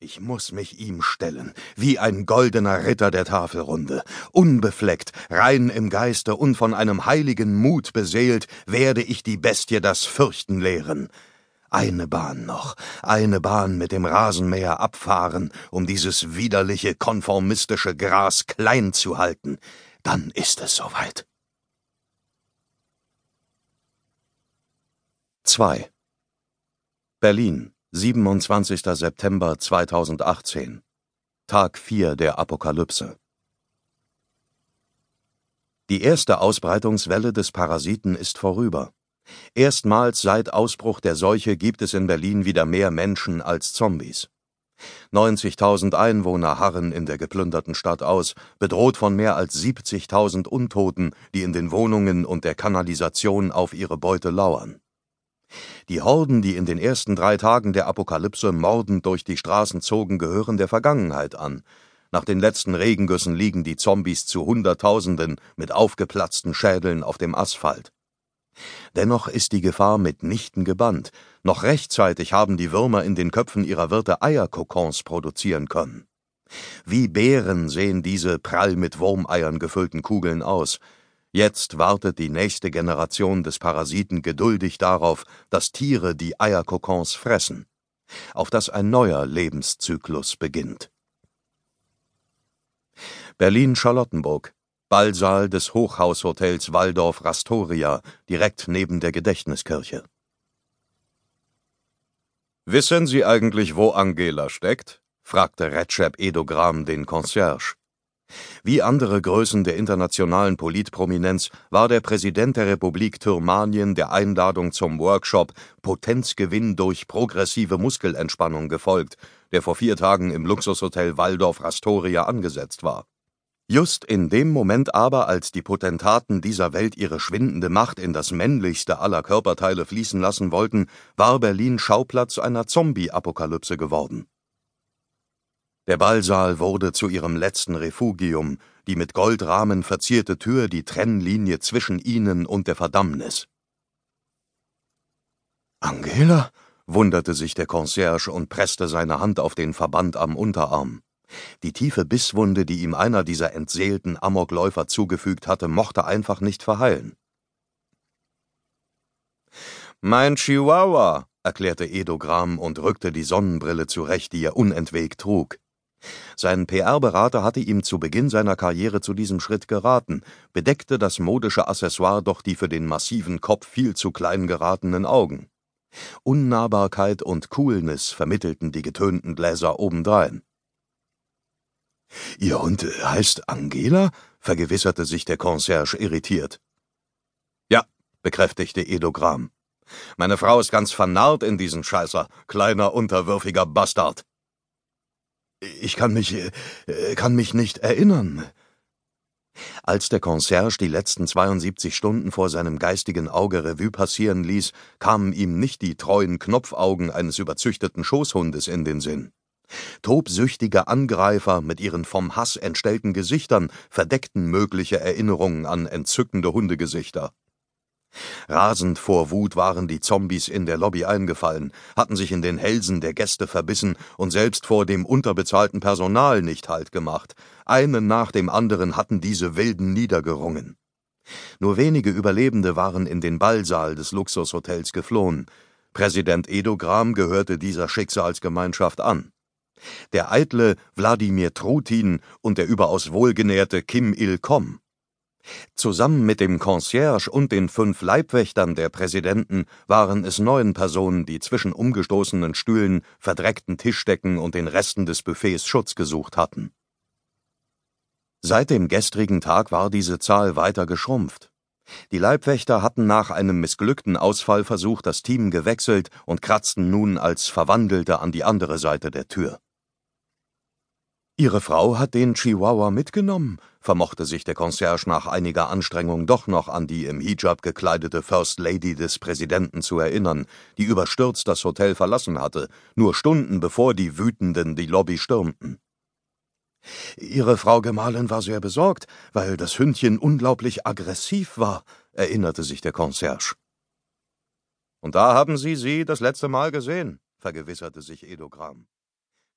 Ich muss mich ihm stellen, wie ein goldener Ritter der Tafelrunde. Unbefleckt, rein im Geiste und von einem heiligen Mut beseelt, werde ich die Bestie das Fürchten lehren. Eine Bahn noch, eine Bahn mit dem Rasenmäher abfahren, um dieses widerliche, konformistische Gras klein zu halten. Dann ist es soweit. 2. Berlin 27. September 2018 Tag 4 der Apokalypse Die erste Ausbreitungswelle des Parasiten ist vorüber. Erstmals seit Ausbruch der Seuche gibt es in Berlin wieder mehr Menschen als Zombies. 90.000 Einwohner harren in der geplünderten Stadt aus, bedroht von mehr als 70.000 Untoten, die in den Wohnungen und der Kanalisation auf ihre Beute lauern. Die Horden, die in den ersten drei Tagen der Apokalypse mordend durch die Straßen zogen, gehören der Vergangenheit an. Nach den letzten Regengüssen liegen die Zombies zu Hunderttausenden mit aufgeplatzten Schädeln auf dem Asphalt. Dennoch ist die Gefahr mitnichten gebannt. Noch rechtzeitig haben die Würmer in den Köpfen ihrer Wirte Eierkokons produzieren können. Wie Bären sehen diese prall mit Wurmeiern gefüllten Kugeln aus. Jetzt wartet die nächste Generation des Parasiten geduldig darauf, dass Tiere die Eierkokons fressen, auf dass ein neuer Lebenszyklus beginnt. Berlin-Charlottenburg, Ballsaal des Hochhaushotels Waldorf Rastoria, direkt neben der Gedächtniskirche. Wissen Sie eigentlich, wo Angela steckt? fragte Recep Edogram den Concierge. Wie andere Größen der internationalen Politprominenz war der Präsident der Republik Turmanien der Einladung zum Workshop Potenzgewinn durch progressive Muskelentspannung gefolgt, der vor vier Tagen im Luxushotel Waldorf Astoria angesetzt war. Just in dem Moment aber, als die Potentaten dieser Welt ihre schwindende Macht in das männlichste aller Körperteile fließen lassen wollten, war Berlin Schauplatz einer Zombie-Apokalypse geworden. Der Ballsaal wurde zu ihrem letzten Refugium, die mit Goldrahmen verzierte Tür die Trennlinie zwischen ihnen und der Verdammnis. Angela? wunderte sich der Concierge und presste seine Hand auf den Verband am Unterarm. Die tiefe Bisswunde, die ihm einer dieser entseelten Amokläufer zugefügt hatte, mochte einfach nicht verheilen. Mein Chihuahua, erklärte Edogram und rückte die Sonnenbrille zurecht, die er unentwegt trug. Sein PR-Berater hatte ihm zu Beginn seiner Karriere zu diesem Schritt geraten, bedeckte das modische Accessoire doch die für den massiven Kopf viel zu klein geratenen Augen. Unnahbarkeit und Coolness vermittelten die getönten Gläser obendrein. Ihr Hund heißt Angela? vergewisserte sich der Concierge irritiert. Ja, bekräftigte Edogram. Meine Frau ist ganz vernarrt in diesen Scheißer, kleiner unterwürfiger Bastard. Ich kann mich, äh, kann mich nicht erinnern. Als der Concierge die letzten 72 Stunden vor seinem geistigen Auge Revue passieren ließ, kamen ihm nicht die treuen Knopfaugen eines überzüchteten Schoßhundes in den Sinn. Tobsüchtige Angreifer mit ihren vom Hass entstellten Gesichtern verdeckten mögliche Erinnerungen an entzückende Hundegesichter. Rasend vor Wut waren die Zombies in der Lobby eingefallen, hatten sich in den Hälsen der Gäste verbissen und selbst vor dem unterbezahlten Personal nicht Halt gemacht. Einen nach dem anderen hatten diese Wilden niedergerungen. Nur wenige Überlebende waren in den Ballsaal des Luxushotels geflohen. Präsident Edogram gehörte dieser Schicksalsgemeinschaft an. Der eitle Wladimir Trutin und der überaus wohlgenährte Kim Il-kom Zusammen mit dem Concierge und den fünf Leibwächtern der Präsidenten waren es neun Personen, die zwischen umgestoßenen Stühlen, verdreckten Tischdecken und den Resten des Buffets Schutz gesucht hatten. Seit dem gestrigen Tag war diese Zahl weiter geschrumpft. Die Leibwächter hatten nach einem missglückten Ausfallversuch das Team gewechselt und kratzten nun als Verwandelte an die andere Seite der Tür. Ihre Frau hat den Chihuahua mitgenommen, vermochte sich der Concierge nach einiger Anstrengung doch noch an die im Hijab gekleidete First Lady des Präsidenten zu erinnern, die überstürzt das Hotel verlassen hatte, nur Stunden bevor die Wütenden die Lobby stürmten. Ihre Frau Gemahlin war sehr besorgt, weil das Hündchen unglaublich aggressiv war, erinnerte sich der Concierge. Und da haben Sie sie das letzte Mal gesehen, vergewisserte sich Edogram.